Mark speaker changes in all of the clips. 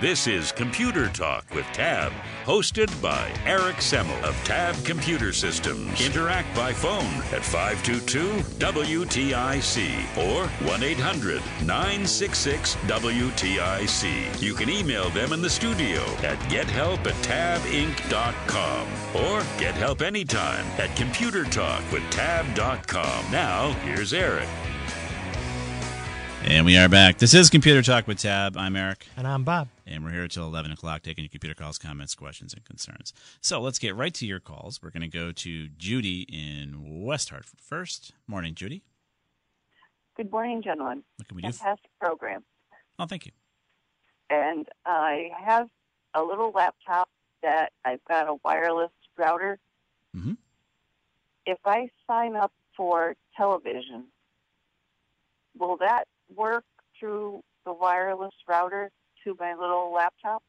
Speaker 1: This is Computer Talk with Tab, hosted by Eric Semmel of Tab Computer Systems. Interact by phone at 522 WTIC or 1 800 966 WTIC. You can email them in the studio at gethelp at tabinc.com or get help anytime at computertalkwithtab.com. Now, here's Eric.
Speaker 2: And we are back. This is Computer Talk with Tab. I'm Eric.
Speaker 3: And I'm Bob.
Speaker 2: And we're here until 11 o'clock taking your computer calls, comments, questions, and concerns. So let's get right to your calls. We're going to go to Judy in West Hartford first. Morning, Judy.
Speaker 4: Good morning, gentlemen.
Speaker 2: What can we do?
Speaker 4: Fantastic program.
Speaker 2: Oh, thank you.
Speaker 4: And I have a little laptop that I've got a wireless router.
Speaker 2: Mhm.
Speaker 4: If I sign up for television, will that work through the wireless router to my little laptop?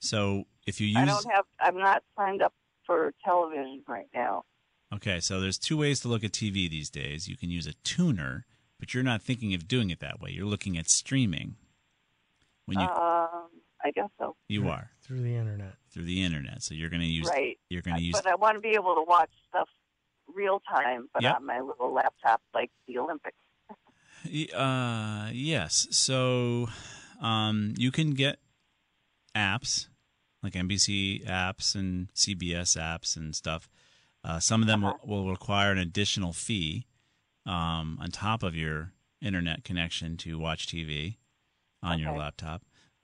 Speaker 2: So if you use,
Speaker 4: I
Speaker 2: use.
Speaker 4: don't have. I'm not signed up for television right now.
Speaker 2: Okay, so there's two ways to look at TV these days. You can use a tuner, but you're not thinking of doing it that way. You're looking at streaming. When you
Speaker 4: um, I guess so.
Speaker 2: you are
Speaker 3: Through the internet.
Speaker 2: through the internet, so you're going to use
Speaker 4: right.
Speaker 2: you're going to use
Speaker 4: But I want to be able to watch stuff real time, but
Speaker 2: Yep.
Speaker 4: on my little laptop, like the Olympics.
Speaker 2: Uh, yes. So um, you can get apps like NBC apps and CBS apps and stuff. Uh, some of them will, will require an additional fee um, on top of your internet connection to watch TV on your laptop.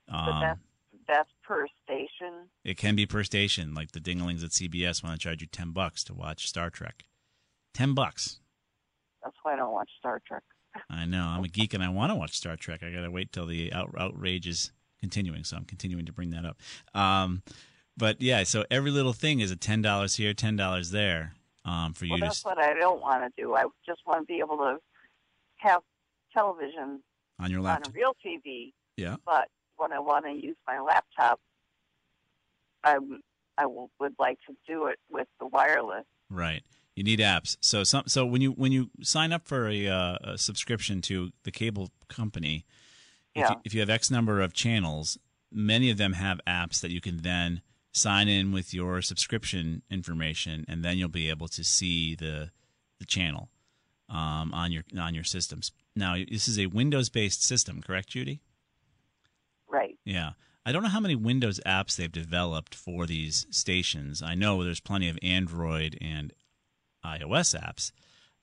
Speaker 2: Um,
Speaker 4: that's that's per station.
Speaker 2: it can be per station, like the dinglings at CBS want to charge you ten bucks to watch Star Trek. Ten bucks.
Speaker 4: That's why I don't watch Star Trek.
Speaker 2: I know. I'm a geek and I want to watch Star Trek. I got to wait till the out- outrage is continuing, so I'm continuing to bring that up. Um, but yeah, so every little thing is a ten dollars here, ten dollars there um, for you
Speaker 4: Well,
Speaker 2: to.
Speaker 4: that's what I don't want to do. I just want to be able to have television
Speaker 2: on your
Speaker 4: on a real TV.
Speaker 2: Yeah.
Speaker 4: But when I want to use my laptop, I I will, would like to do it with the wireless.
Speaker 2: Right. You need apps. So some so when you when you sign up for a, uh, a subscription to the cable company, if,
Speaker 4: Yeah.
Speaker 2: you, if you have X number of channels, many of them have apps that you can then sign in with your subscription information, and then you'll be able to see the the channel um, on your on your systems. Now this is a Windows based system, correct, Judy?
Speaker 4: Right.
Speaker 2: Yeah. I don't know how many Windows apps they've developed for these stations. I know there's plenty of Android and iOS apps.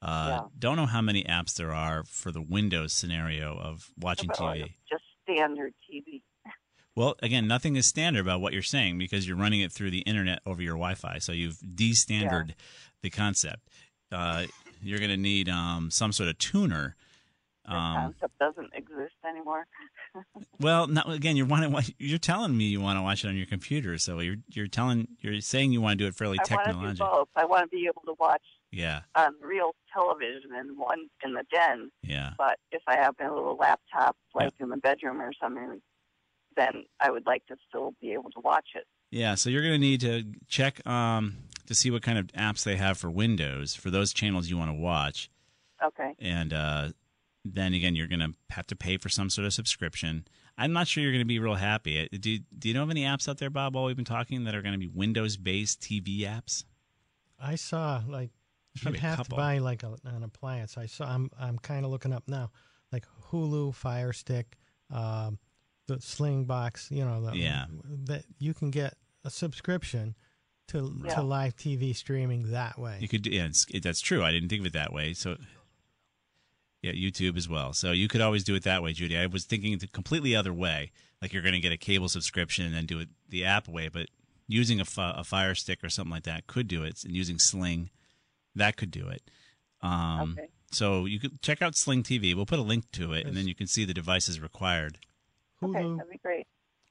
Speaker 2: Uh,
Speaker 4: Yeah.
Speaker 2: Don't know how many apps there are for the Windows scenario of watching TV.
Speaker 4: Just standard TV.
Speaker 2: Well, again, nothing is standard about what you're saying because you're running it through the internet over your Wi-Fi. So you've de-standard the concept. Uh, you're going to need um, some sort of tuner. Um,
Speaker 4: concept doesn't exist anymore.
Speaker 2: Well, now again, you're wanting, you're telling me you want to watch it on your computer, so you're you're telling you're saying you want to do it fairly
Speaker 4: I want to do both. I want to be able to watch
Speaker 2: Yeah,
Speaker 4: on real television and one in the den.
Speaker 2: yeah,
Speaker 4: But if I have my little laptop, like in the bedroom or something, then I would like to still be able to watch it.
Speaker 2: yeah. So you're going to need to check um, to see what kind of apps they have for Windows for those channels you want to watch,
Speaker 4: Okay.
Speaker 2: and uh, then again, you're going to have to pay for some sort of subscription. I'm not sure you're going to be real happy. Uh, Do Do you know of any apps out there, Bob? While we've been talking, that are going to be Windows-based TV apps?
Speaker 3: I saw like
Speaker 2: There's
Speaker 3: you have to buy like a, an appliance. I saw. I'm I'm kind of looking up now, like Hulu, Fire Stick, um, the Sling Box. You know, the,
Speaker 2: Yeah.
Speaker 3: that you can get a subscription to
Speaker 4: Yeah.
Speaker 3: to live TV streaming that way.
Speaker 2: You could, yeah, it's, it, that's true. I didn't think of it that way. So, yeah, YouTube as well. So you could always do it that way, Judy. I was thinking the completely other way, like you're going to get a cable subscription and then do it the app way. But using a, fi- a Fire Stick or something like that could do it, and using Sling, that could do it. Um,
Speaker 4: Okay.
Speaker 2: So you could check out Sling TV. We'll put a link to it, and then you can see the devices required.
Speaker 4: Okay,
Speaker 3: Hulu,
Speaker 4: that'd be great.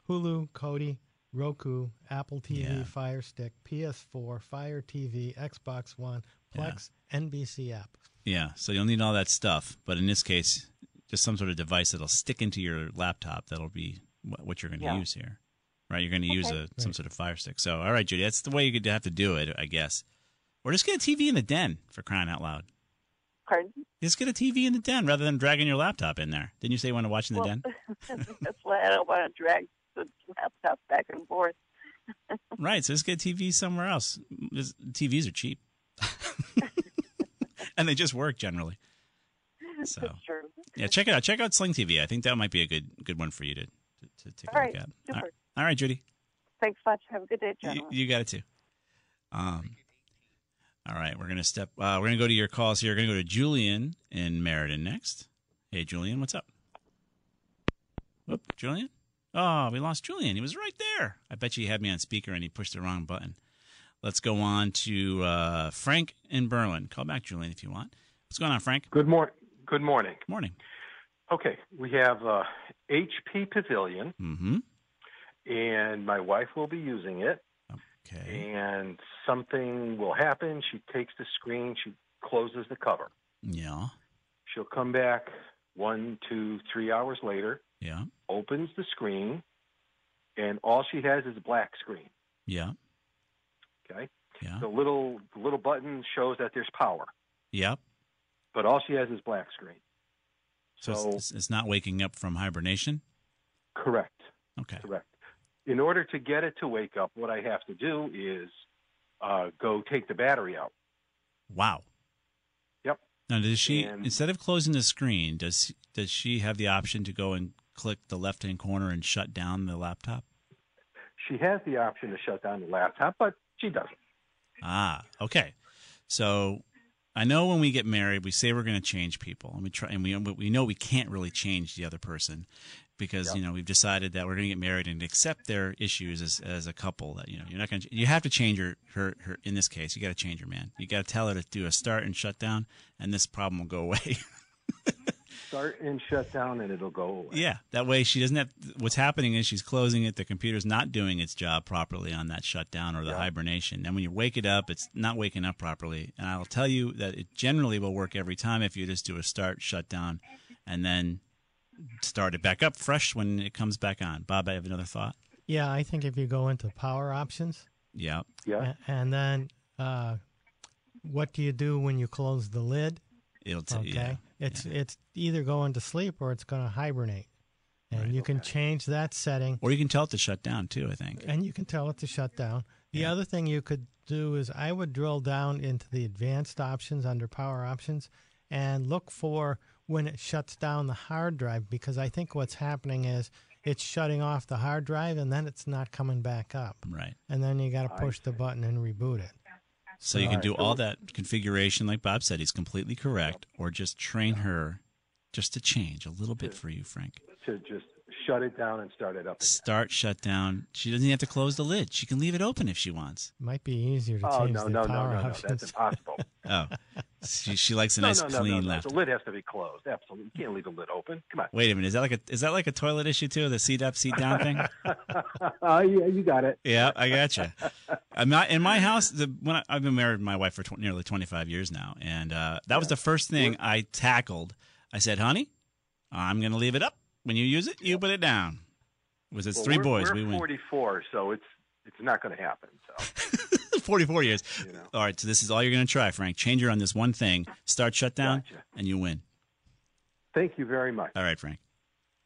Speaker 3: Hulu, Kodi, Roku, Apple TV,
Speaker 2: Yeah.
Speaker 3: Fire Stick, PS4, Fire TV, Xbox One, Plex, NBC app.
Speaker 2: Yeah, so you'll need all that stuff. But in this case, just some sort of device that'll stick into your laptop. That'll be what you're going to
Speaker 4: Yeah.
Speaker 2: use here, right? You're going to use
Speaker 4: Okay.
Speaker 2: a some sort of Fire Stick. So, all right, Judy, that's the way you could have to do it, I guess. Or just get a TV in the den for crying out loud.
Speaker 4: Pardon?
Speaker 2: Just get a TV in the den rather than dragging your laptop in there. Didn't you say you want to watch in the
Speaker 4: Well,
Speaker 2: den?
Speaker 4: That's why I don't want to drag the laptop back and forth.
Speaker 2: Right. So just get a TV somewhere else. This- TVs are cheap, and they just work generally. So yeah, check it out. Check out Sling TV. I think that might be a good good one for you to to, to take a
Speaker 4: All
Speaker 2: look at.
Speaker 4: super.
Speaker 2: All right. All right, Judy,
Speaker 4: Thanks much. Have a good day,
Speaker 2: you,
Speaker 4: gentlemen.
Speaker 2: you got it too. Um. All right, we're gonna step. Uh, we're gonna go to your calls here. We're gonna go to Julian in Meriden next. Hey, Julian, what's up? Whoop, Julian. Oh, we lost Julian. He was right there. I bet you he had me on speaker and he pushed the wrong button. Let's go on to uh, Frank in Berlin. Call back, Julian, if you want. What's going on, Frank?
Speaker 5: Good morning. Good morning.
Speaker 2: Morning.
Speaker 5: Okay, we have a HP Pavilion,
Speaker 2: Mm-hmm.
Speaker 5: and my wife will be using it.
Speaker 2: Okay.
Speaker 5: And something will happen. She takes the screen. She closes the cover.
Speaker 2: Yeah.
Speaker 5: She'll come back one, two, three hours later,
Speaker 2: Yeah.
Speaker 5: opens the screen, and all she has is a black screen.
Speaker 2: Yeah.
Speaker 5: Okay,
Speaker 2: Yeah.
Speaker 5: the little the little button shows that there's power,
Speaker 2: Yep.
Speaker 5: but all she has is black screen.
Speaker 2: So,
Speaker 5: So-
Speaker 2: it's, it's not waking up from hibernation.
Speaker 5: Correct.
Speaker 2: Okay.
Speaker 5: Correct. In order to get it to wake up, what I have to do is uh, go take the battery out.
Speaker 2: Wow.
Speaker 5: Yep.
Speaker 2: Now, does she
Speaker 5: And-
Speaker 2: instead of closing the screen, does does she have the option to go and click the left hand corner and shut down the laptop?
Speaker 5: She has the option to shut down the laptop, but she doesn't.
Speaker 2: Ah, okay. So I know when we get married, we say we're going to change people, and we try, and we we know we can't really change the other person because
Speaker 5: Yeah.
Speaker 2: you know we've decided that we're going to get married and accept their issues as as a couple. That you know you're not going to you have to change her her, her in this case. You got to change her man. You got to tell her to do a start and shut down, and this problem will go away.
Speaker 5: Start and shut down, and it'll go away.
Speaker 2: Yeah, that way she doesn't have. What's happening is she's closing it. The computer's not doing its job properly on that shutdown or the
Speaker 5: Yeah.
Speaker 2: hibernation. And when you wake it up, it's not waking up properly. And I'll tell you that it generally will work every time if you just do a start, shutdown, and then start it back up fresh when it comes back on. Bob, I have another thought.
Speaker 3: Yeah, I think if you go into power options,
Speaker 2: Yeah,
Speaker 5: Yeah.
Speaker 3: and then uh, what do you do when you close the lid?
Speaker 2: It'll tell
Speaker 3: Okay.
Speaker 2: Yeah.
Speaker 3: it's it's either going to sleep or it's going to hibernate, and
Speaker 2: Right.
Speaker 3: you can change that setting,
Speaker 2: Or you can tell it to shut down too. I think.
Speaker 3: and you can tell it to shut down. The
Speaker 2: Yeah.
Speaker 3: other thing you could do is I would drill down into the advanced options under power options and look for when it shuts down the hard drive because I think what's happening is it's shutting off the hard drive and then it's not coming back up.
Speaker 2: Right.
Speaker 3: And then you got to push the button and reboot it.
Speaker 2: So you can
Speaker 5: Alright,
Speaker 2: do
Speaker 5: so-
Speaker 2: all that configuration, like Bob said. He's completely correct. Or just train her, just to change a little bit for you, Frank.
Speaker 5: To just shut it down and start it up. again.
Speaker 2: start shut down. She doesn't have to close the lid. She can leave it open if she wants.
Speaker 3: Might be easier to
Speaker 5: Oh
Speaker 3: change
Speaker 5: no
Speaker 3: the
Speaker 5: no no
Speaker 3: power
Speaker 5: no no!
Speaker 3: options.
Speaker 5: That's impossible.
Speaker 2: Oh, she, she likes a
Speaker 5: no,
Speaker 2: nice
Speaker 5: no, no,
Speaker 2: clean left.
Speaker 5: The lid has to be closed. Absolutely, you can't leave the lid open. Come on.
Speaker 2: Wait a minute. Is that like a is that like a toilet issue too? The seat up, seat down thing?
Speaker 5: Oh yeah, you got it.
Speaker 2: yeah, I got you. I'm not in my house. The when I, I've been married to my wife for tw- nearly 25 years now, and uh, that was the first thing I tackled. I said, "Honey, I'm going to leave it up. When you use it, you put it down." It was it's
Speaker 5: Well,
Speaker 2: three
Speaker 5: we're,
Speaker 2: boys?
Speaker 5: We're
Speaker 2: we win.
Speaker 5: 44, so it's it's not going to happen. So
Speaker 2: 44 years.
Speaker 5: you know.
Speaker 2: All right, so this is all you're going to try, Frank. Change her on this one thing. Start shutdown,
Speaker 5: Gotcha.
Speaker 2: and you win.
Speaker 5: Thank you very much.
Speaker 2: All right, Frank.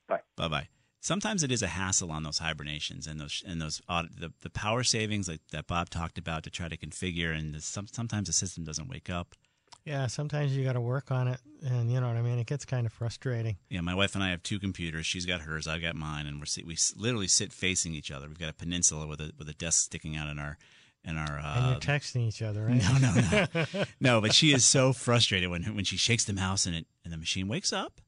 Speaker 5: Bye.
Speaker 2: Bye bye. Sometimes it is a hassle on those hibernations and those and those aud- the, the power savings like that Bob talked about to try to configure, and the, some, sometimes the system doesn't wake up.
Speaker 3: Yeah, sometimes you got to work on it, and you know what I mean. It gets kind of frustrating.
Speaker 2: Yeah, my wife and I have two computers. She's got hers, I've got mine, and we're sit- we literally sit facing each other. We've got a peninsula with a with a desk sticking out in our in our. Uh,
Speaker 3: and you're texting each other, right?
Speaker 2: No, no, no, no. But she is so frustrated when when she shakes the mouse and it and the machine wakes up,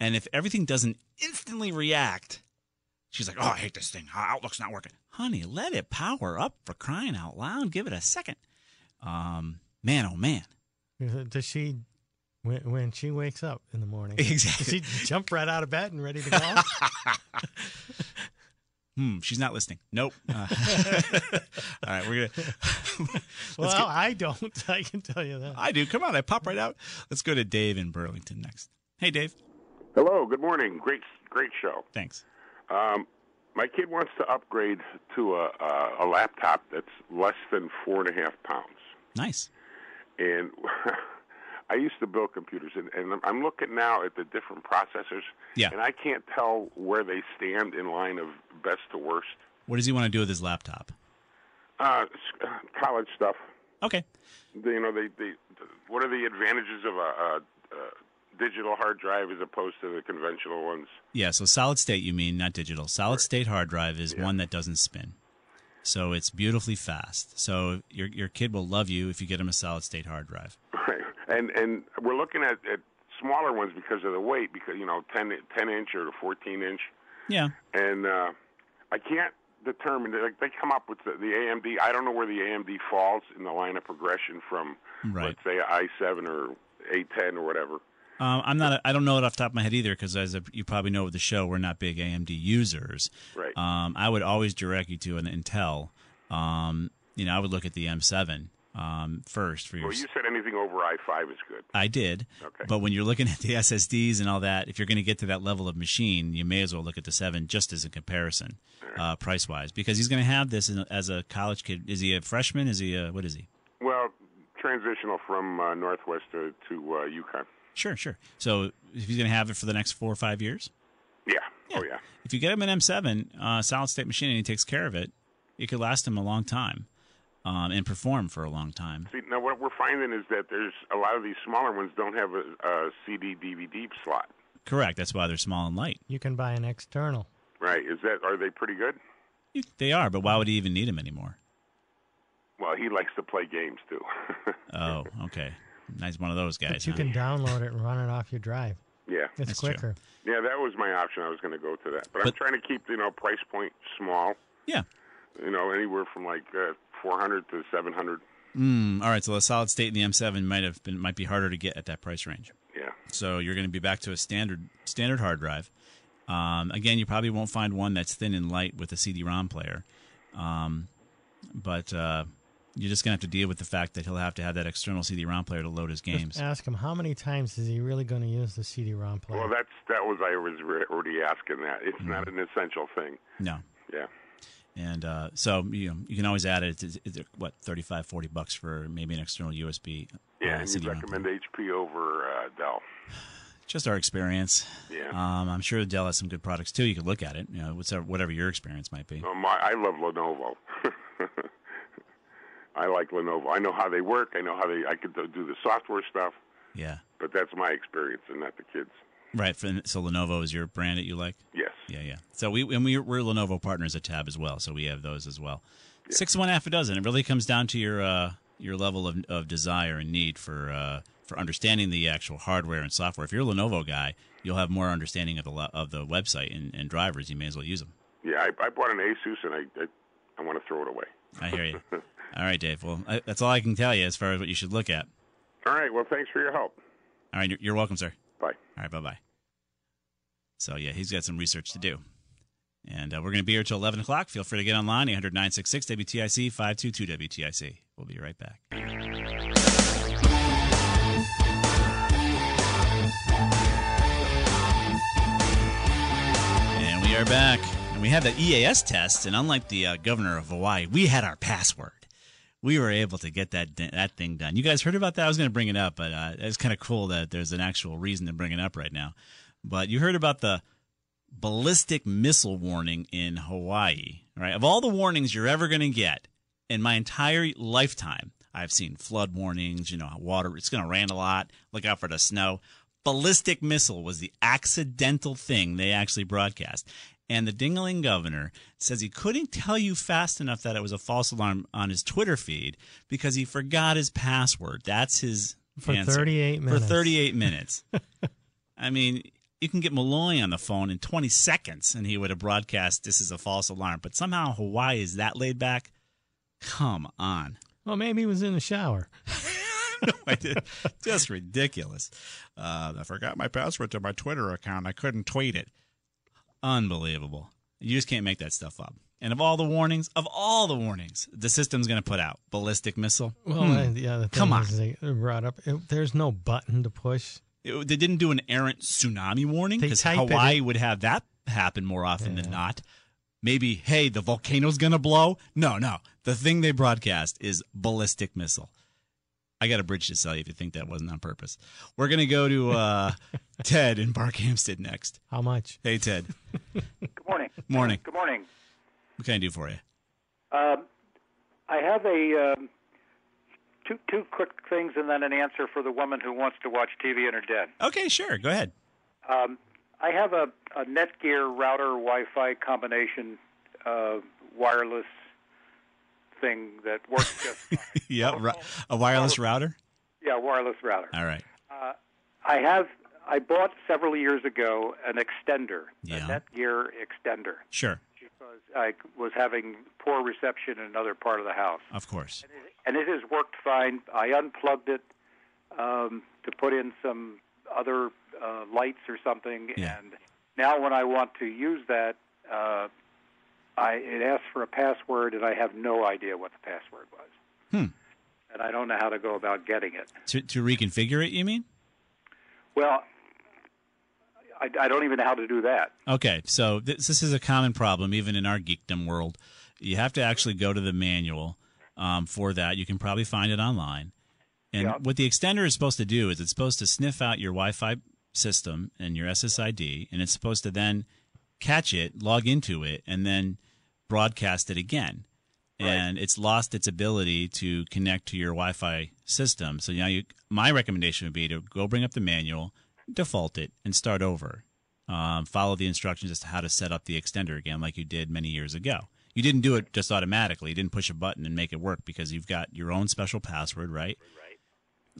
Speaker 2: and if everything doesn't instantly react, she's like, "Oh, I hate this thing. Outlook's not working." Honey, let it power up for crying out loud. Give it a second. Um, man, oh man,
Speaker 3: Does she, when, when she wakes up in the morning,
Speaker 2: Exactly.
Speaker 3: does she jump right out of bed and ready to go?
Speaker 2: Hmm, she's not listening. Nope. Uh, all right, we're gonna.
Speaker 3: well,
Speaker 2: Let's get-
Speaker 3: I don't. I can tell you that.
Speaker 2: I do. Come on, I pop right out. Let's go to Dave in Burlington next. Hey, Dave.
Speaker 6: Hello, good morning. Great, great show.
Speaker 2: Thanks.
Speaker 6: Um, my kid wants to upgrade to a, a, a laptop that's less than four and a half pounds.
Speaker 2: Nice.
Speaker 6: And I used to build computers, and, and I'm- looking now at the different processors,
Speaker 2: Yeah.
Speaker 6: and I can't tell where they stand in line of best to worst.
Speaker 2: What does he want to do with his laptop?
Speaker 6: Uh, uh, college stuff.
Speaker 2: Okay.
Speaker 6: You know, they, they, what are the advantages of a, a, a digital hard drive as opposed to the conventional ones?
Speaker 2: Yeah, so solid state, you mean, not digital. Solid state hard drive is
Speaker 6: Yeah.
Speaker 2: one that doesn't spin. So it's beautifully fast. So your your kid will love you if you get him a solid state hard drive.
Speaker 6: And and we're looking at, at smaller ones because of the weight, because you know 10, 10 inch or 14 inch,
Speaker 2: Yeah.
Speaker 6: and uh, I can't determine. Like they come up with the, the AMD. I don't know where the AMD falls in the line of progression from,
Speaker 2: Right.
Speaker 6: let's say i7 or A10 or whatever.
Speaker 2: Um, I'm not. I don't know it off the top of my head either because, as you probably know with the show, we're not big AMD users.
Speaker 6: Right.
Speaker 2: Um, I would always direct you to an Intel. Um, you know, I would look at the M7 um, first for your.
Speaker 6: Well, you said anything over i5 is good.
Speaker 2: I did.
Speaker 6: Okay.
Speaker 2: But when you're looking at the SSDs and all that, if you're going to get to that level of machine, you may as well look at the seven just as a comparison, uh, price wise, because he's going to have this as a college kid. Is he a freshman? Is he a what is he?
Speaker 6: Well, transitional from uh, Northwest to, to uh, UConn.
Speaker 2: Sure, sure. So if he's going to have it for the next four or five years,
Speaker 6: Yeah. Oh yeah.
Speaker 2: if you get him an M7 uh, solid state machine and he takes care of it, it could last him a long time um, and perform for a long time.
Speaker 6: See, now what we're finding is that there's a lot of these smaller ones don't have a, a CD DVD slot.
Speaker 2: Correct. That's why they're small and light.
Speaker 3: You can buy an external.
Speaker 6: Right? Is that are they pretty good?
Speaker 2: You- They are, but why would he even need them anymore?
Speaker 6: Well, he likes to play games too.
Speaker 2: Oh, okay. Nice one of those guys.
Speaker 3: But you
Speaker 2: huh?
Speaker 3: can download it and run it off your drive.
Speaker 6: yeah,
Speaker 3: It's
Speaker 2: That's true.
Speaker 3: quicker.
Speaker 6: yeah, that was my option. I was going to go to that, but, I'm trying to keep you know price point small.
Speaker 2: Yeah.
Speaker 6: You know, anywhere from like uh, 400 to 700.
Speaker 2: Mm, all right. So the solid state in the M7 might have been might be harder to get at that price range.
Speaker 6: Yeah.
Speaker 2: So you're going to be back to a standard standard hard drive. Um, again, you probably won't find one that's thin and light with a CD-ROM player, um, but uh, you're just going to have to deal with the fact that he'll have to have that external CD-ROM player to load his games.
Speaker 3: Just ask him how many times is he really going to use the CD-ROM player?
Speaker 6: Well, that's that was I was already asking that. It's
Speaker 2: Mm-hmm.
Speaker 6: not an essential thing.
Speaker 2: No.
Speaker 6: Yeah.
Speaker 2: And uh, so you know you can always add it. It's, it's what 35, 40 bucks for maybe an external USB.
Speaker 6: Yeah,
Speaker 2: uh,
Speaker 6: and you recommend. HP over uh, Dell.
Speaker 2: Just our experience.
Speaker 6: Yeah.
Speaker 2: Um, I'm sure Dell has some good products too. You could look at it. You know, whatever, whatever your experience might be.
Speaker 6: Oh, my, I love Lenovo. I like Lenovo. I know how they work. I know how they. I could do the software stuff,
Speaker 2: Yeah.
Speaker 6: but that's my experience and not the kids.
Speaker 2: Right. For, so Lenovo is your brand that you like.
Speaker 6: Yes.
Speaker 2: Yeah, yeah. So we and we we're Lenovo partners at Tab as well, so we have those as well. Six one half a dozen. It really comes down to your uh, your level of, of desire and need for uh, for understanding the actual hardware and software. If you're a Lenovo guy, you'll have more understanding of the of the website and, and drivers. You may as well use them.
Speaker 6: Yeah, I, I bought an Asus and I, I I want to throw it away.
Speaker 2: I hear you. all right, Dave. Well, I, that's all I can tell you as far as what you should look at.
Speaker 6: All right. Well, thanks for your help.
Speaker 2: All right, you're- you're welcome, sir.
Speaker 6: Bye.
Speaker 2: All right, bye bye. So yeah, he's got some research to do. And uh, we're going to be here till 11 o'clock. Feel free to get online, 800 966 WTIC 522 WTIC. We'll be right back. And we are back. And we had the EAS test, and unlike the uh, governor of Hawaii, we had our password. We were able to get that that thing done. You guys heard about that? I was going to bring it up, but uh, it's kind of cool that there's an actual reason to bring it up right now. But you heard about the ballistic missile warning in Hawaii, right? Of all the warnings you're ever going to get in my entire lifetime, I've seen flood warnings, you know, water, it's going to rain a lot, look out for the snow. Ballistic missile was the accidental thing they actually broadcast. And the Dingling governor says he couldn't tell you fast enough that it was a false alarm on his Twitter feed because he forgot his password. That's his
Speaker 3: For
Speaker 2: answer.
Speaker 3: 38 minutes.
Speaker 2: For 38 minutes. I mean, you can get Malloy on the phone in 20 seconds and he would have broadcast this is a false alarm. But somehow Hawaii is that laid back. Come on.
Speaker 3: Well, maybe he was in the shower.
Speaker 2: no idea. Just ridiculous. Uh, I forgot my password to my Twitter account. I couldn't tweet it. Unbelievable. You just can't make that stuff up. And of all the warnings, of all the warnings, the system's going to put out ballistic missile.
Speaker 3: Well,
Speaker 2: Hmm.
Speaker 3: and the other thing
Speaker 2: Come on.
Speaker 3: is they brought up it, there's no button to push.
Speaker 2: It- they didn't do an errant tsunami warning because Hawaii would have that happen more often than not. Maybe, hey, the volcano's going to blow. No, no. The thing they broadcast is ballistic missile. I got a bridge to sell you if you think that wasn't on purpose. We're going to go to uh, Ted in Barkhamsted next.
Speaker 3: How much?
Speaker 2: Hey, Ted.
Speaker 7: Good morning.
Speaker 2: Morning.
Speaker 7: Good morning.
Speaker 2: What can I do for you?
Speaker 7: Um, I have a um, two two quick things and then an answer for the woman who wants to watch TV in her den.
Speaker 2: Okay, sure. Go ahead.
Speaker 7: Um, I have a, a Netgear router Wi-Fi combination uh, wireless thing that works just fine.
Speaker 2: yeah, ri- a wireless router.
Speaker 7: yeah, wireless router.
Speaker 2: All right.
Speaker 7: Uh, I have I bought several years ago an extender,
Speaker 2: Yeah.
Speaker 7: a Netgear extender,
Speaker 2: Sure.
Speaker 7: Because I was having poor reception in another part of the house.
Speaker 2: Of course.
Speaker 7: and it has worked fine. I unplugged it um, to put in some other uh, lights or something,
Speaker 2: Yeah.
Speaker 7: and now when I want to use that, uh, I it asks for a password, and I have no idea what the password was,
Speaker 2: Hmm.
Speaker 7: and I don't know how to go about getting it.
Speaker 2: To, to reconfigure it, you mean?
Speaker 7: Well, I, I don't even know how to do that.
Speaker 2: Okay, so this, this is a common problem even in our geekdom world. You have to actually go to the manual um, for that. You can probably find it online. And
Speaker 7: Yeah.
Speaker 2: what the extender is supposed to do is it's supposed to sniff out your Wi-Fi system and your SSID, and it's supposed to then catch it, log into it, and then broadcast it again. And it's lost its ability to connect to your Wi-Fi system. So now you, my recommendation would be to go bring up the manual, default it, and start over um, follow the instructions as to how to set up the extender again, like you did many years ago. You didn't do it just automatically. You didn't push a button and make it work because you've got your own special password, right?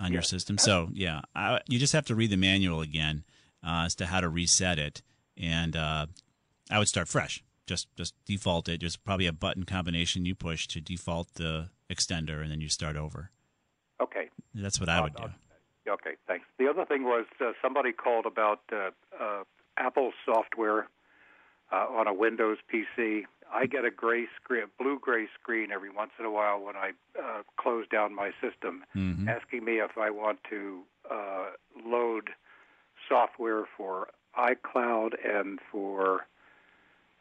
Speaker 2: On your system. So, yeah, I, you just have to read the manual again uh, as to how to reset it. And uh, I would start fresh. Just just default it. There's probably a button combination you push to default the extender, and then you start over.
Speaker 7: Okay.
Speaker 2: That's what I would do.
Speaker 7: Okay, thanks. The other thing was uh, somebody called about uh, uh, Apple software uh, on a Windows PC. I get a gray screen, a blue gray screen every once in a while when I uh, close down my system,
Speaker 2: Mhm.
Speaker 7: asking me if I want to uh, load software for iCloud and for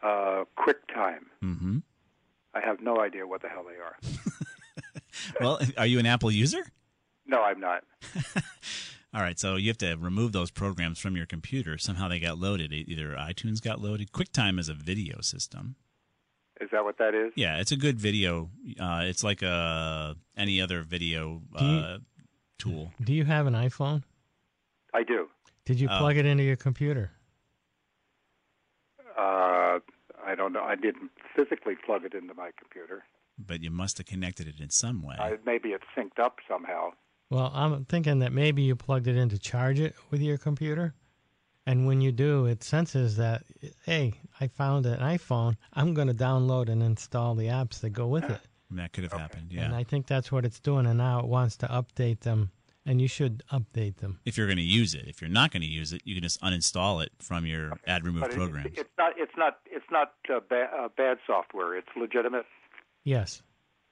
Speaker 7: uh, QuickTime.
Speaker 2: hmm
Speaker 7: I have no idea what the hell they are.
Speaker 2: Well, are you an Apple user?
Speaker 7: No, I'm not.
Speaker 2: All right, so you have to remove those programs from your computer. Somehow they got loaded. Either iTunes got loaded. QuickTime is a video system.
Speaker 7: Is that what that is?
Speaker 2: Yeah, it's a good video. Uh, it's like a any other video
Speaker 3: Do you-
Speaker 2: uh, tool.
Speaker 3: Do you have an iPhone?
Speaker 7: I do.
Speaker 3: Did you
Speaker 2: Oh.
Speaker 3: plug it into your computer?
Speaker 7: Uh, I don't know. I didn't physically plug it into my computer.
Speaker 2: But you must have connected it in some way.
Speaker 7: I, maybe it's synced up somehow.
Speaker 3: Well, I'm thinking that maybe you plugged it in to charge it with your computer. And when you do, it senses that, hey, I found an iPhone. I'm going to download and install the apps that go with it.
Speaker 2: that could have happened. Yeah.
Speaker 3: And I think that's what it's doing. And now it wants to update them. And you should update them.
Speaker 2: if you're going to use it, if you're not going to use it, you can just uninstall it from your add remove program.
Speaker 7: it's not. It's not. It's not uh, ba- uh, bad software. It's legitimate.
Speaker 3: Yes.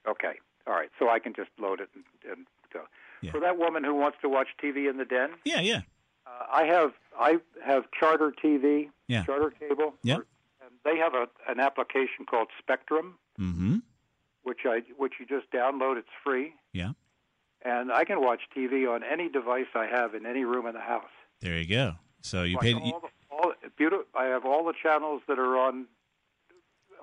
Speaker 7: Okay. All right. So I can just load it and, and go.
Speaker 2: Yeah.
Speaker 7: For that woman who wants to watch TV in the den,
Speaker 2: yeah, yeah,
Speaker 7: uh, I have I have Charter TV,
Speaker 2: Yeah.
Speaker 7: Charter Cable,
Speaker 2: Yep.
Speaker 7: and they have a an application called Spectrum,
Speaker 2: mm-hmm.
Speaker 7: which I which you just download. It's free,
Speaker 2: Yeah.
Speaker 7: and I can watch TV on any device I have in any room in the house.
Speaker 2: There you go. So you
Speaker 7: Like
Speaker 2: paid.
Speaker 7: all the, all, beautiful, I have all the channels that are on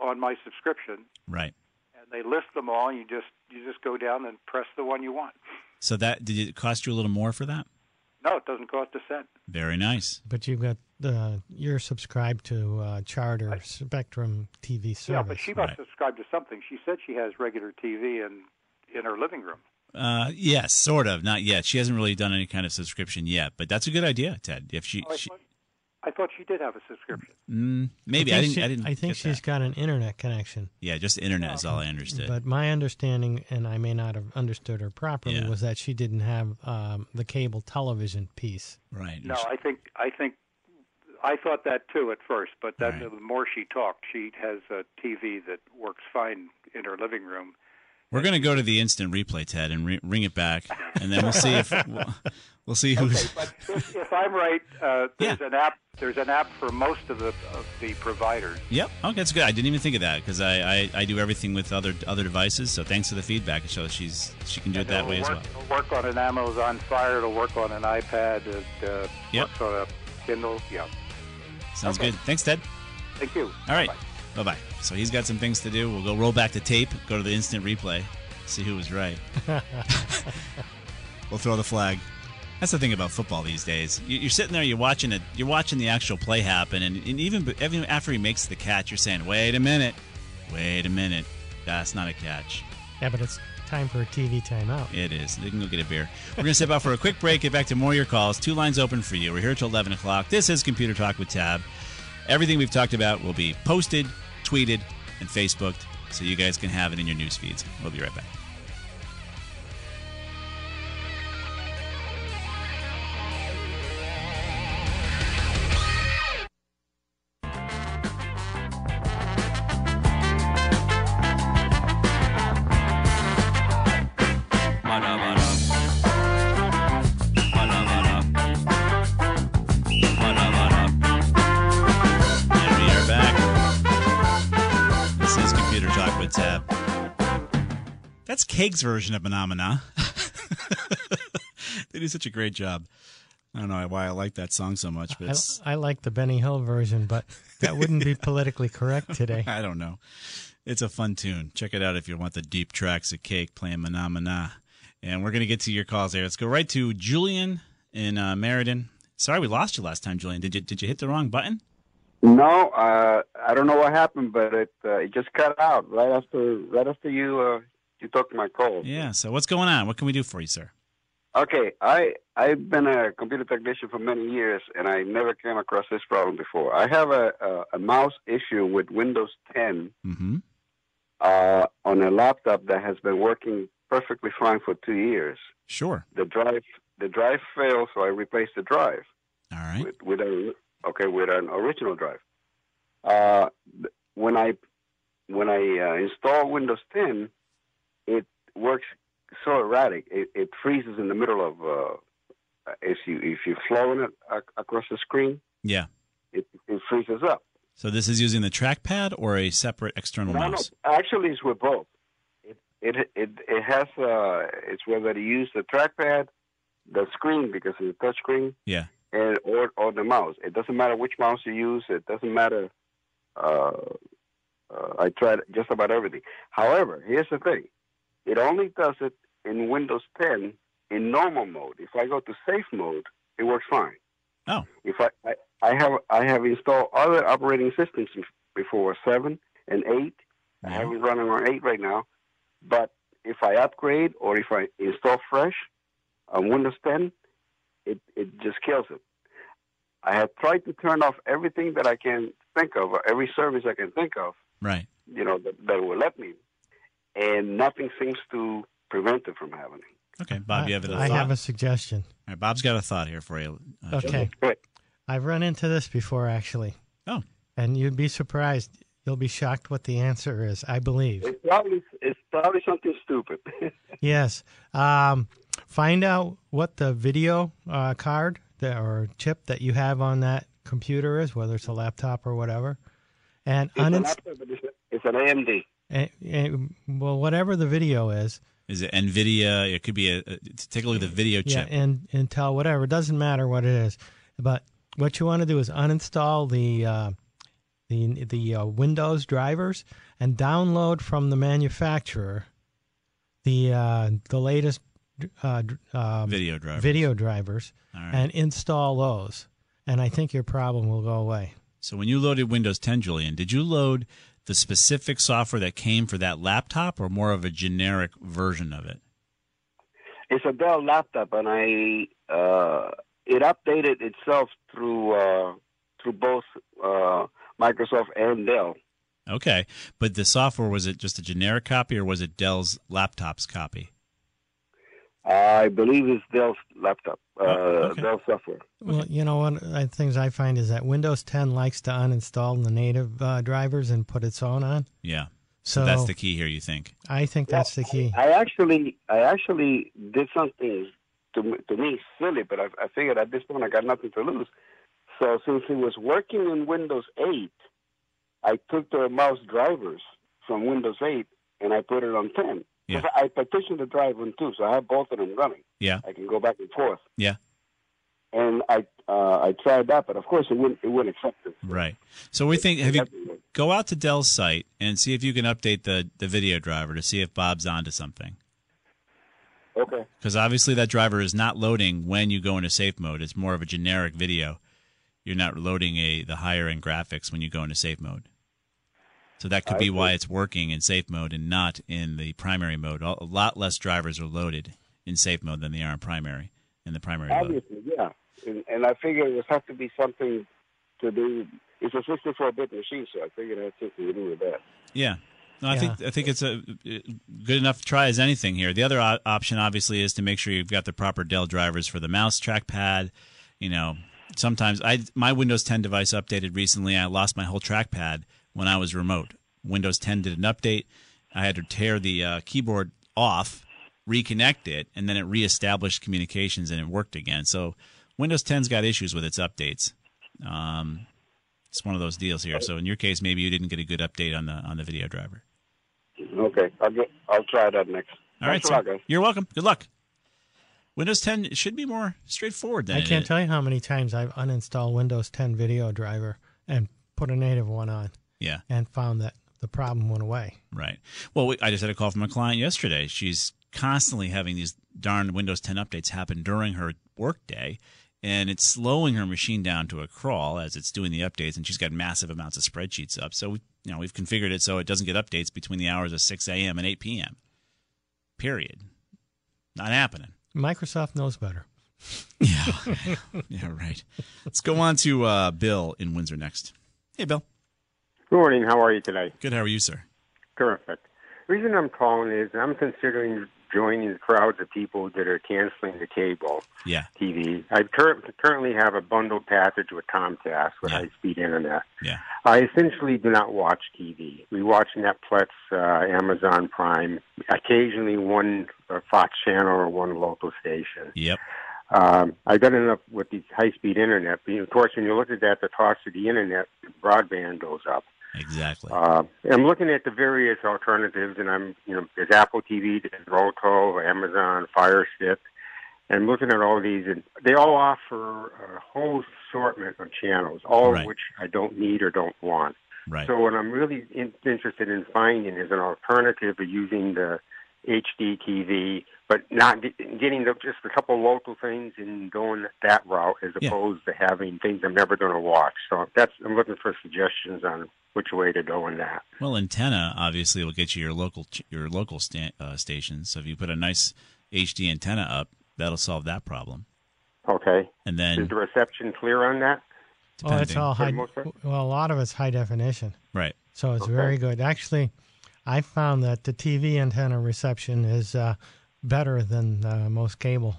Speaker 7: on my subscription,
Speaker 2: right.
Speaker 7: and they list them all. And You just you just go down and press the one you want.
Speaker 2: So that did it cost you a little more for that?
Speaker 7: No, it doesn't cost a cent.
Speaker 2: Very nice.
Speaker 3: But you've got the, you're subscribed to uh, Charter Spectrum TV service.
Speaker 7: Yeah, but she must
Speaker 2: Right.
Speaker 7: subscribe to something. She said she has regular TV in in her living room.
Speaker 2: Uh, yes, sort of. Not yet. She hasn't really done any kind of subscription yet, but that's a good idea, Ted. If she,
Speaker 7: Oh,
Speaker 2: she
Speaker 7: thought- I thought she did have a subscription.
Speaker 2: Mm, maybe
Speaker 3: I
Speaker 2: I,
Speaker 3: think
Speaker 2: didn't.
Speaker 3: she-
Speaker 2: I didn't.
Speaker 3: I think
Speaker 2: get
Speaker 3: she's
Speaker 2: that.
Speaker 3: got an internet connection.
Speaker 2: Yeah, just the internet is all I understood.
Speaker 3: But my understanding, and I may not have understood her properly,
Speaker 2: Yeah.
Speaker 3: was that she didn't have um, the cable television piece.
Speaker 2: right.
Speaker 7: No, I think I think I thought that too at first, but then
Speaker 2: Right.
Speaker 7: the more she talked, she has a TV that works fine in her living room.
Speaker 2: We're going to go to the instant replay, Ted, and re- ring it back, and then we'll see if we'll, we'll see who's.
Speaker 7: But if, if I'm right, uh, there's an app. There's an app for most of the of the providers.
Speaker 2: Yep. Okay, that's good. I didn't even think of that because I, I, I do everything with other other devices. So thanks for the feedback. It shows she's she can do it that way as well.
Speaker 7: It'll work on an Amazon Fire. It'll work on an iPad. It uh,
Speaker 2: Yep.
Speaker 7: works on a Kindle. Yeah.
Speaker 2: Sounds
Speaker 7: Okay.
Speaker 2: good. Thanks, Ted.
Speaker 7: Thank you.
Speaker 2: All right. Bye bye. So he's got some things to do. We'll go roll back the tape, go to the instant replay, see who was right. we'll throw the flag. That's the thing about football these days. You- You're sitting there, you're watching it, you're watching the actual play happen, and, and even even after he makes the catch, you're saying, "Wait a minute, wait a minute, that's not a catch."
Speaker 3: Yeah, but it's time for a TV timeout.
Speaker 2: It is. They can go get a beer. We're going to step out for a quick break. Get back to more of your calls. Two lines open for you. We're here till 11 o'clock. This is Computer Talk with Tab. Everything we've talked about will be posted, tweeted, and Facebooked, so you guys can have it in your news feeds. We'll be right back. That's version of Phenomena. they do such a great job. I don't know why I like that song so much, but
Speaker 3: I, I like the Benny Hill version, but that wouldn't be politically correct today.
Speaker 2: I don't know. It's a fun tune. Check it out if you want the deep tracks of Cake playing Phenomena. And we're going to get to your calls there. Let's go right to Julian in uh, Meriden. Sorry we lost you last time, Julian. Did you did you hit the wrong button?
Speaker 8: No, uh, I don't know what happened, but it uh, it just cut out right after right after you uh, you took my call.
Speaker 2: Yeah. So what's going on? What can we do for you, sir?
Speaker 8: Okay, I I've been a computer technician for many years, and I never came across this problem before. I have a a, a mouse issue with Windows 10
Speaker 2: Mm-hmm.
Speaker 8: uh, on a laptop that has been working perfectly fine for two years.
Speaker 2: Sure.
Speaker 8: The drive the drive failed, so I replaced the drive.
Speaker 2: All right.
Speaker 8: with, with a okay with an original drive. Uh, when I when I uh, install Windows 10, it works so erratic. It, it freezes in the middle of uh, if you if you're flowing it across the screen,
Speaker 2: Yeah.
Speaker 8: it, it freezes up.
Speaker 2: So this is using the trackpad or a separate external
Speaker 8: mouse? No,
Speaker 2: no,
Speaker 8: actually, it's with both. It it it, it has uh, it's whether you use the trackpad, the screen because it's a touch screen,
Speaker 2: Yeah.
Speaker 8: and or or the mouse. It doesn't matter which mouse you use. It doesn't matter. Uh, uh, I tried just about everything. However, here's the thing: it only does it in Windows 10 in normal mode. If I go to safe mode, it works fine.
Speaker 2: Oh.
Speaker 8: If I, I I have I have installed other operating systems before seven and eight. I
Speaker 2: Yeah.
Speaker 8: have it running on eight right now. But if I upgrade or if I install fresh on Windows 10, it, it just kills it. I have tried to turn off everything that I can think of, or every service I can think of,
Speaker 2: Right.
Speaker 8: you know, that, that will let me, and nothing seems to prevent it from happening.
Speaker 2: Okay, Bob, you have a
Speaker 3: I
Speaker 2: thought?
Speaker 3: have a suggestion.
Speaker 2: All right, Bob's got a thought here for you. Uh,
Speaker 3: Okay.
Speaker 8: Good.
Speaker 3: I've run into this before, actually.
Speaker 2: Oh.
Speaker 3: And you'd be surprised. You'll be shocked what the answer is, I believe.
Speaker 8: It's probably it's probably something stupid.
Speaker 3: Yes. Um, find out what the video uh, card that, or chip that you have on that computer is, whether it's a laptop or whatever. And
Speaker 8: it's, an
Speaker 3: uninst-
Speaker 8: laptop, but it's, it's an AMD.
Speaker 3: Eh, eh, well, whatever the video is,
Speaker 2: Is it NVIDIA? It could be a, a take a look at the video
Speaker 3: yeah,
Speaker 2: chip.
Speaker 3: and Intel, whatever. It doesn't matter what it is. But what you want to do is uninstall the uh, the the uh, Windows drivers and download from the manufacturer the uh, the latest uh, um,
Speaker 2: Video drivers.
Speaker 3: video drivers
Speaker 2: right.
Speaker 3: and install those. And I think your problem will go away.
Speaker 2: So when you loaded Windows 10, Julian, did you load the specific software that came for that laptop, or more of a generic version of it?
Speaker 8: It's a Dell laptop, and I uh, it updated itself through uh, through both uh, Microsoft and Dell.
Speaker 2: Okay, but the software was it just a generic copy or was it Dell's laptop's copy?
Speaker 8: I believe it's Dell's laptop, uh,
Speaker 2: Oh, okay.
Speaker 8: Dell software.
Speaker 3: Well, you know, one of the things I find is that Windows 10 likes to uninstall the native uh, drivers and put its own on.
Speaker 2: Yeah.
Speaker 3: So,
Speaker 2: that's the key here. You think?
Speaker 3: I think that's the key.
Speaker 8: I actually, I actually did something to me- to me silly, but I, I figured at this point I got nothing to lose. So since it was working in Windows 8, I took the mouse drivers from Windows 8 and I put it on 10.
Speaker 2: Yeah.
Speaker 8: I partitioned the drive on two, so I have both of them running.
Speaker 2: Yeah.
Speaker 8: I can go back and forth.
Speaker 2: Yeah.
Speaker 8: And I uh, I tried that, but of course it wouldn't it wouldn't accept it.
Speaker 2: Right. So we think have you go out to Dell's site and see if you can update the the video driver to see if Bob's onto something.
Speaker 8: Okay.
Speaker 2: Because obviously that driver is not loading when you go into safe mode. It's more of a generic video. You're not loading a the higher end graphics when you go into safe mode. So that could
Speaker 8: I
Speaker 2: be why it's working in safe mode and not in the primary mode. A a lot less drivers are loaded in safe mode than they are in primary. In the primary mode.
Speaker 8: Obviously, yeah. And, and I figured it would have to be something to do. It's a 64-bit machine, so I figured it had something to do with that.
Speaker 2: Yeah. No, I
Speaker 3: Yeah.
Speaker 2: think I think it's a uh, good enough try as anything here. The other o- option, obviously, is to make sure you've got the proper Dell drivers for the mouse trackpad. You know, sometimes I my Windows 10 device updated recently. I lost my whole trackpad when I was remote. Windows 10 did an update. I had to tear the uh, keyboard off, reconnect it, and then it reestablished communications and it worked again. So Windows 10's got issues with its updates. Um, it's one of those deals here. So in your case, maybe you didn't get a good update on the on the video driver.
Speaker 8: Okay, I'll get. I'll try that next.
Speaker 2: All right,
Speaker 8: Thanks a
Speaker 2: sir.
Speaker 8: lot.
Speaker 2: You're welcome. Good luck. Windows 10 should be more straightforward than
Speaker 3: I can't
Speaker 2: is.
Speaker 3: tell you how many times I've uninstalled Windows 10 video driver and put a native one on
Speaker 2: Yeah,
Speaker 3: and found that the problem went away.
Speaker 2: right. Well, we, I just had a call from a client yesterday. She's constantly having these darn Windows 10 updates happen during her workday, and it's slowing her machine down to a crawl as it's doing the updates. And she's got massive amounts of spreadsheets up. So we, you know, we've configured it so it doesn't get updates between the hours of 6 a.m. and 8 p.m. Period. Not happening.
Speaker 3: Microsoft knows better.
Speaker 2: Yeah. yeah, right. Let's go on to uh, Bill in Windsor next. Hey, Bill.
Speaker 9: Good morning. How are you today?
Speaker 2: Good. How are you, sir?
Speaker 9: Terrific. The reason I'm calling is I'm considering joining the crowds of people that are canceling the cable
Speaker 2: Yeah.
Speaker 9: TV. I cur- currently have a bundled package with Comcast with
Speaker 2: Yeah.
Speaker 9: high-speed internet.
Speaker 2: Yeah.
Speaker 9: I essentially do not watch TV. We watch Netflix, uh, Amazon Prime, occasionally one uh, Fox channel or one local station.
Speaker 2: Yep.
Speaker 9: Um, I got enough with the high-speed internet. But of course, when you look at that, the cost of the internet, broadband goes up.
Speaker 2: Exactly.
Speaker 9: Uh, I'm looking at the various alternatives, and I'm, you know, there's Apple TV, there's Roku, Amazon, Fire Stick, and I'm looking at all these, and they all offer a whole assortment of channels, all
Speaker 2: Right.
Speaker 9: of which I don't need or don't want.
Speaker 2: right.
Speaker 9: So what I'm really in, interested in finding is an alternative to using the HD TV, but not getting the, just a couple local things and going that route as
Speaker 2: Yeah.
Speaker 9: opposed to having things I'm never going to watch. So that's I'm looking for suggestions on which way to go in that.
Speaker 2: Well, antenna obviously will get you your local ch- your local sta- uh, stations. So if you put a nice HD antenna up, that'll solve that problem.
Speaker 9: Okay.
Speaker 2: And then Is
Speaker 9: the reception clear on that?
Speaker 3: Oh, it's all high. Well, a lot of it's high definition,
Speaker 2: right.
Speaker 3: so it's
Speaker 9: Okay.
Speaker 3: very good. Actually, I found that the TV antenna reception is uh, better than uh, most cable.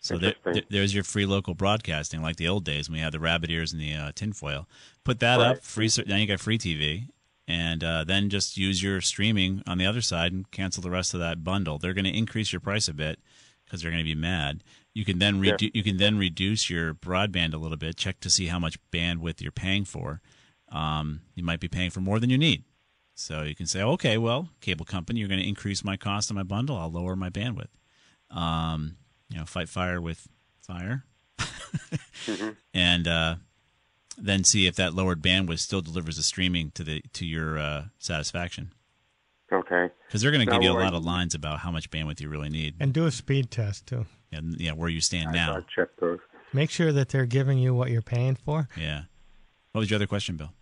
Speaker 2: So there, there's your free local broadcasting, like the old days when we had the rabbit ears and the uh, tinfoil. Put that up,
Speaker 9: Right.
Speaker 2: free. ser- Now you got free TV, and uh, then just use your streaming on the other side and cancel the rest of that bundle. They're going to increase your price a bit because they're going to be mad. You can then
Speaker 9: Yeah.
Speaker 2: you can then reduce your broadband a little bit. Check to see how much bandwidth you're paying for. Um, you might be paying for more than you need. So you can say, okay, well, cable company, you're going to increase my cost on my bundle. I'll lower my bandwidth. Um, you know, fight fire with fire, and uh, then see if that lowered bandwidth still delivers the streaming to the to your uh, satisfaction.
Speaker 9: Okay.
Speaker 2: Because they're going to give you a
Speaker 9: will I-
Speaker 2: lot of lines about how much bandwidth you really need,
Speaker 3: And do a speed test too.
Speaker 2: and yeah, where you stand
Speaker 9: I
Speaker 2: now.
Speaker 9: check those.
Speaker 3: Make sure that they're giving you what you're paying for.
Speaker 2: Yeah. What was your other question, Bill?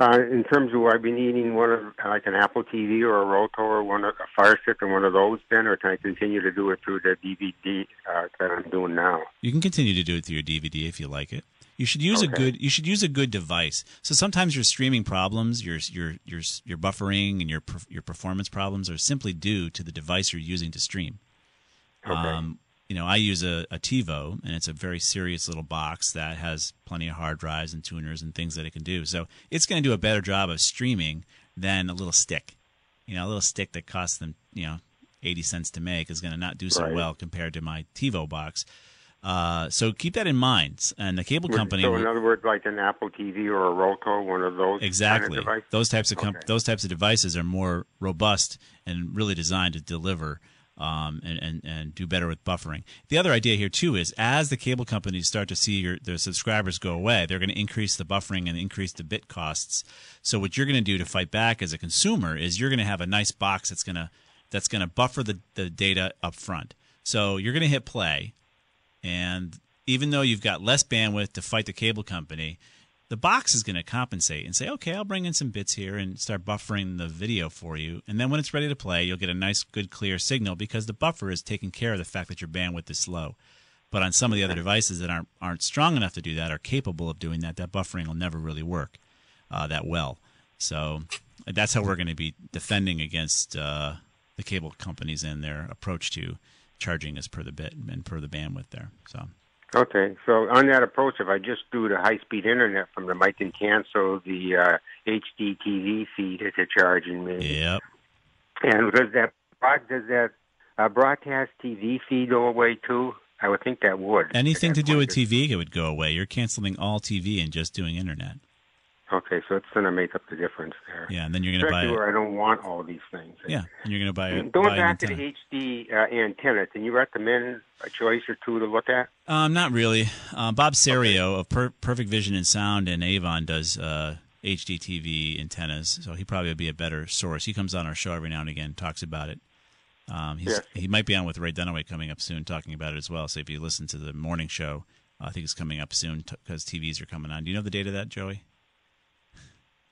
Speaker 9: Uh, in terms of, will I be needing one of like an Apple TV or a Roku or one of a Fire Stick and one of those then, or can I continue to do it through the DVD uh, that I'm doing now?
Speaker 2: You can continue to do it through your DVD if you like it. You should use a good. You should use a good device. So sometimes your streaming problems, your your your your buffering, and your your performance problems are simply due to the device you're using to stream. Um, you know, I use a, a TiVo, and it's a very serious little box that has plenty of hard drives and tuners and things that it can do. So it's going to do a better job of streaming than a little stick. You know, a little stick that costs them, you know, eighty cents to make is going to not do so
Speaker 9: Right.
Speaker 2: well compared to my TiVo box. Uh, so keep that in mind. And the cable company,
Speaker 9: So in other words, like an Apple TV or a Roku, one of those
Speaker 2: exactly
Speaker 9: kind of
Speaker 2: those types of com-
Speaker 9: Okay.
Speaker 2: those types of devices are more robust and really designed to deliver um, and, and and do better with buffering. The other idea here too is as the cable companies start to see your their subscribers go away, they're going to increase the buffering and increase the bit costs. So what you're going to do to fight back as a consumer is you're going to have a nice box that's going to that's going to buffer the, the data up front. So you're going to hit play, and even though you've got less bandwidth to fight the cable company, the box is going to compensate and say, okay, I'll bring in some bits here and start buffering the video for you. And then when it's ready to play, you'll get a nice, good, clear signal because the buffer is taking care of the fact that your bandwidth is slow. But on some of the other devices that aren't aren't strong enough to do that, are capable of doing that, that buffering will never really work uh, that well. So that's how we're going to be defending against uh, the cable companies and their approach to charging us per the bit and per the bandwidth there. So
Speaker 9: Okay, so on that approach, if I just do the high-speed internet from them, I can cancel the uh, HD TV feed that they're charging me.
Speaker 2: Yep.
Speaker 9: And does that does that uh, broadcast TV feed go away too? I would think that would.
Speaker 2: anything to do with. TV it would go away. You're canceling all TV and just doing internet.
Speaker 9: Okay, so it's going to make up the difference there.
Speaker 2: Yeah, and then you're going to buy.
Speaker 9: Especially where I don't want all these things.
Speaker 2: yeah, and you're going to buy. A,
Speaker 9: Going
Speaker 2: buy
Speaker 9: back to the HD uh, antenna, can you recommend a choice or two to look at?
Speaker 2: Um, not really. Uh, Bob Serio of per- Perfect Vision and Sound in Avon does uh, HD TV antennas, so he probably would be a better source. He comes on our show every now and again, talks about it. Um, he's,
Speaker 9: Yes.
Speaker 2: He might be on with Ray Dunaway coming up soon, talking about it as well. So if you listen to the morning show, I think it's coming up soon because TVs are coming on. Do you know the date of that, Joey?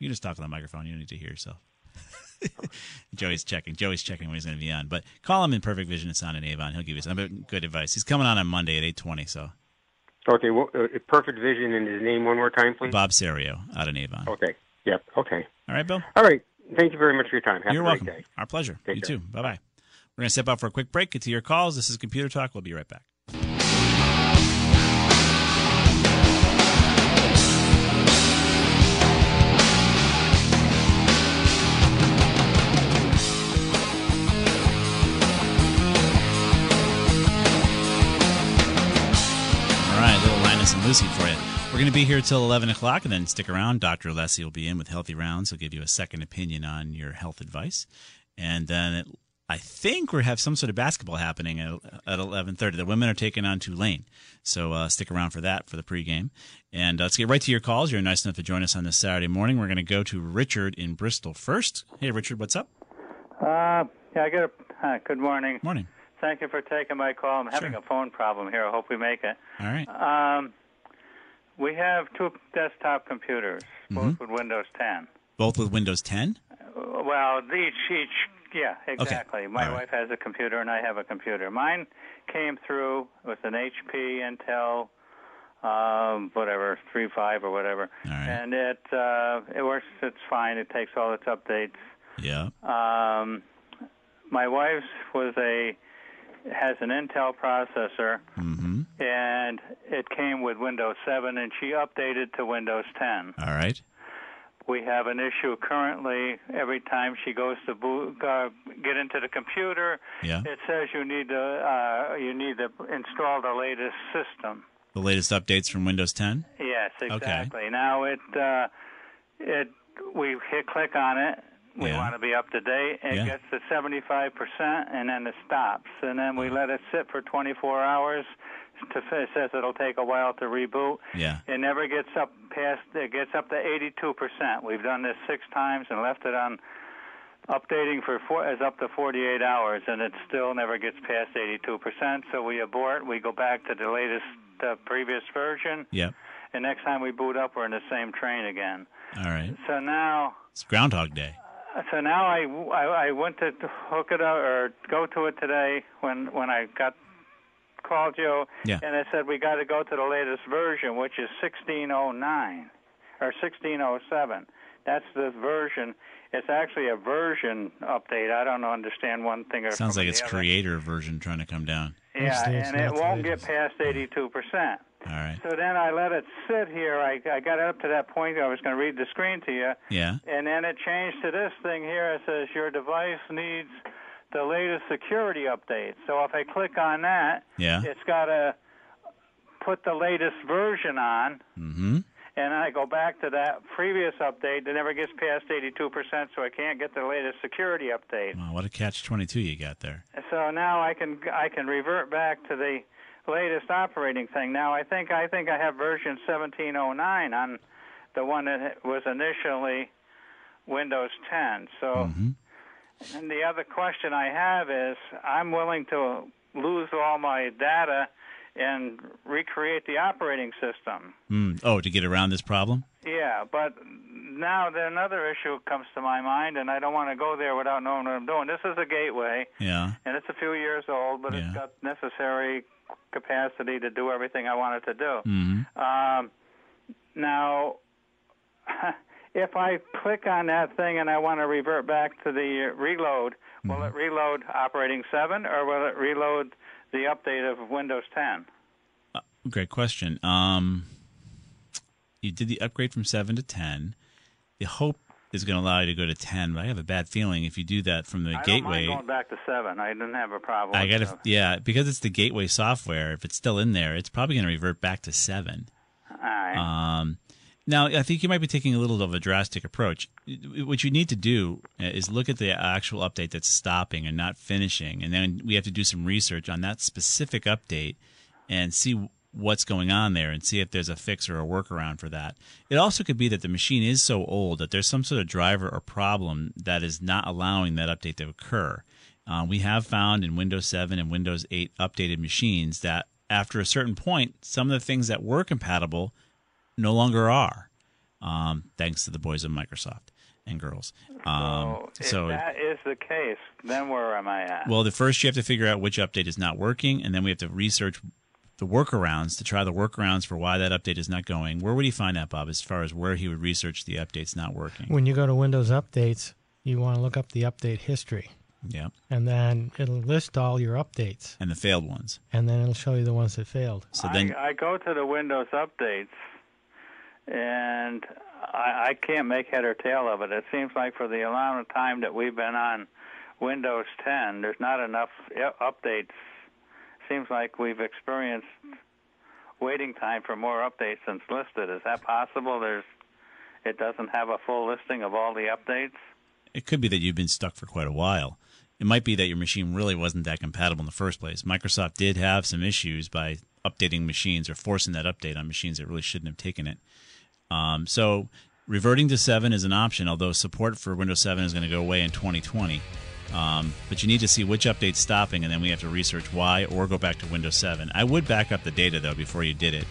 Speaker 2: You can just talk on the microphone. You don't need to hear yourself. Joey's checking. Joey's checking when he's going to be on. But call him in Perfect Vision and Sound in Avon. He'll give you some good advice. He's coming on on Monday at eight twenty. So
Speaker 9: Okay, well, uh, Perfect Vision and his name one more time, please.
Speaker 2: Bob Serio out in Avon.
Speaker 9: Okay. Yep. Okay.
Speaker 2: All right, Bill.
Speaker 9: All right. Thank you very much for your time. Have
Speaker 2: You're
Speaker 9: a great
Speaker 2: welcome.
Speaker 9: day.
Speaker 2: Our pleasure.
Speaker 9: Take
Speaker 2: you
Speaker 9: care.
Speaker 2: too. Bye bye. We're going to step out for a quick break. Get to your calls. This is Computer Talk. We'll be right back. Lucy for you. We're going to be here till 11 o'clock, and then stick around. Dr. Alessi will be in with Healthy Rounds. He'll give you a second opinion on your health advice. And then it, I think we have some sort of basketball happening at, at 11.30. The women are taking on Tulane. So uh, stick around for that for the pregame. And uh, let's get right to your calls. You're nice enough to join us on this Saturday morning. We're going to go to Richard in Bristol first. Hey, Richard, what's up?
Speaker 10: Uh, yeah, I got a uh, good morning.
Speaker 2: Morning.
Speaker 10: Thank you for taking my call. I'm having
Speaker 2: Sure.
Speaker 10: a phone problem here. I hope we make it.
Speaker 2: All right.
Speaker 10: Um, we have two desktop computers,
Speaker 2: Mm-hmm.
Speaker 10: both with Windows 10.
Speaker 2: Both with Windows 10?
Speaker 10: Uh, Well, each each yeah, exactly. My
Speaker 2: All right.
Speaker 10: wife has a computer and I have a computer. Mine came through with an HP Intel um whatever, 3.5 or whatever.
Speaker 2: Right.
Speaker 10: And it uh it works it's fine. It takes all its updates.
Speaker 2: Yeah.
Speaker 10: Um, my wife's was a has an Intel processor,
Speaker 2: Mm-hmm.
Speaker 10: And it came with Windows 7, and she updated to Windows 10.
Speaker 2: All right.
Speaker 10: We have an issue currently. Every time she goes to boot, uh, get into the computer,
Speaker 2: Yeah.
Speaker 10: it says you need to uh, you need to install the latest system.
Speaker 2: The latest updates from Windows 10?
Speaker 10: Yes, exactly. Now it uh, it we hit click on it. We
Speaker 2: Yeah.
Speaker 10: want to be up to date. It
Speaker 2: Yeah.
Speaker 10: gets to seventy five percent, and then it stops. And then we let it sit for twenty four hours. To, it says it'll take a while to reboot.
Speaker 2: Yeah.
Speaker 10: It never gets up past. It gets up to eighty two percent. We've done this six times and left it on updating for four, as up to 48 hours, and it still never gets past 82%. So we abort. We go back to the latest, uh, previous version,
Speaker 2: Yep.
Speaker 10: and next time we boot up, we're in the same train again.
Speaker 2: All right.
Speaker 10: So now,
Speaker 2: It's Groundhog Day.
Speaker 10: so now I, I, I went to hook it up or go to it today when when I got called you,
Speaker 2: Yeah.
Speaker 10: and I said we got to go to the latest version, which is 1609 or 1607. That's the version. It's actually a version update. I don't understand one thing or
Speaker 2: Sounds like it's
Speaker 10: other.
Speaker 2: creator version trying to come down.
Speaker 10: Yeah,
Speaker 3: Usually it's
Speaker 10: and it won't get past 82 percent.
Speaker 2: All right.
Speaker 10: So then I let it sit here. I, I got it up to that point. I was going to read the screen to you,
Speaker 2: Yeah.
Speaker 10: and then it changed to this thing here. It says your device needs the latest security update. So if I click on that,
Speaker 2: Yeah.
Speaker 10: it's got to put the latest version on,
Speaker 2: Mm-hmm.
Speaker 10: and I go back to that previous update. It never gets past 82 percent, so I can't get the latest security update.
Speaker 2: Wow, what a catch twenty two you got there.
Speaker 10: So now I can I can revert back to the latest operating thing. Now I think I think I have version 1709 on the one that was initially Windows 10. So
Speaker 2: Mm-hmm.
Speaker 10: And the other question I have is I'm willing to lose all my data and recreate the operating system.
Speaker 2: Mm. Oh, to get around this problem?
Speaker 10: Yeah, but now another issue comes to my mind, and I don't want to go there without knowing what I'm doing. This is a gateway,
Speaker 2: Yeah.
Speaker 10: and it's a few years old, but
Speaker 2: Yeah.
Speaker 10: it's got necessary capacity to do everything I want it to do.
Speaker 2: Mm-hmm.
Speaker 10: Um, now, if I click on that thing and I want to revert back to the uh, reload, will
Speaker 2: Mm-hmm.
Speaker 10: it reload operating 7 or will it reload the update of Windows 10?
Speaker 2: Great question. Um, you did the upgrade from seven to ten. The hope is going to allow you to go to ten, but I have a bad feeling if you do that from the
Speaker 10: I
Speaker 2: gateway.
Speaker 10: going back to 7. I didn't have a problem.
Speaker 2: I got to, yeah, because it's the gateway software. If it's still in there, it's probably going to revert back to seven.
Speaker 10: All right.
Speaker 2: Um, now, I think you might be taking a little of a drastic approach. What you need to do uh, is look at the actual update that's stopping and not finishing, and then we have to do some research on that specific update and see what's going on there and see if there's a fix or a workaround for that. It also could be that the machine is so old that there's some sort of driver or problem that is not allowing that update to occur. Uh, we have found in Windows 7 and Windows 8 updated machines that after a certain point, some of the things that were compatible no longer are, um, thanks to the boys of Microsoft and girls. Um,
Speaker 10: if
Speaker 2: so,
Speaker 10: that is the case, then where am I at?
Speaker 2: well, the first you have to figure out which update is not working, and then we have to research the workarounds to try the workarounds for why that update is not going. Where would he find that, Bob, as far as where he would research the updates not working?
Speaker 3: When you go to Windows Updates, you want to look up the update history,
Speaker 2: Yeah,
Speaker 3: and then it'll list all your updates,
Speaker 2: and the failed ones.
Speaker 3: and then it'll show you the ones that failed.
Speaker 2: So then,
Speaker 10: I, I go to the Windows updates, and I, I can't make head or tail of it. It seems like for the amount of time that we've been on Windows 10, there's not enough updates. Seems like we've experienced waiting time for more updates than's listed. Is that possible? There's it doesn't have a full listing of all the updates.
Speaker 2: it could be that you've been stuck for quite a while. It might be that your machine really wasn't that compatible in the first place. Microsoft did have some issues by updating machines or forcing that update on machines that really shouldn't have taken it. Um, so reverting to 7 is an option, although support for Windows 7 is going to go away in 2020. Um, but you need to see which update's stopping, and then we have to research why or go back to Windows 7. I would back up the data, though, before you did it.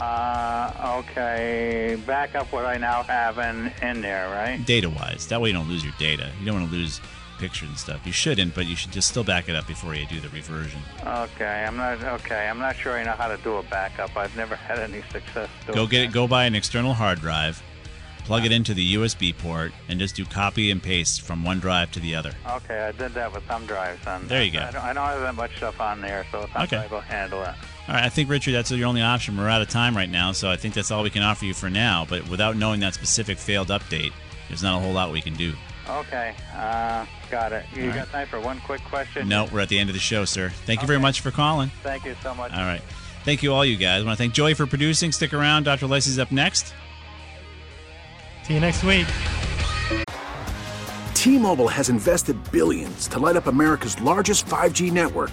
Speaker 10: Uh, okay, back up what I now have in in there, right?
Speaker 2: Data wise. That way you don't lose your data. You don't want to lose pictures and stuff. You shouldn't, but you should just still back it up before you do the reversion.
Speaker 10: Okay, I'm not okay. I'm not sure I know how to do a backup. I've never had any success doing.
Speaker 2: Go get it. Go buy an external hard drive, plug it into the USB port, and just do copy and paste from one drive to the other.
Speaker 10: Okay, I did that with thumb drives. On
Speaker 2: There you go.
Speaker 10: I don't, I don't have that much stuff on there, so thumb
Speaker 2: Okay.
Speaker 10: drive will handle it.
Speaker 2: All right, I think Richard, that's your only option. We're out of time right now, so I think that's all we can offer you for now. But without knowing that specific failed update, there's not a whole lot we can do.
Speaker 10: Okay, uh, got it. You
Speaker 2: All
Speaker 10: got
Speaker 2: right.
Speaker 10: time for one quick question?
Speaker 2: No, we're at the end of the show, sir. Thank you very much for calling.
Speaker 10: Thank you so much.
Speaker 2: All right. Thank you, all you guys. I want to thank Joey for producing. Stick around. Dr. Alessi's up next.
Speaker 3: See you next week.
Speaker 11: T-Mobile has invested billions to light up America's largest 5G network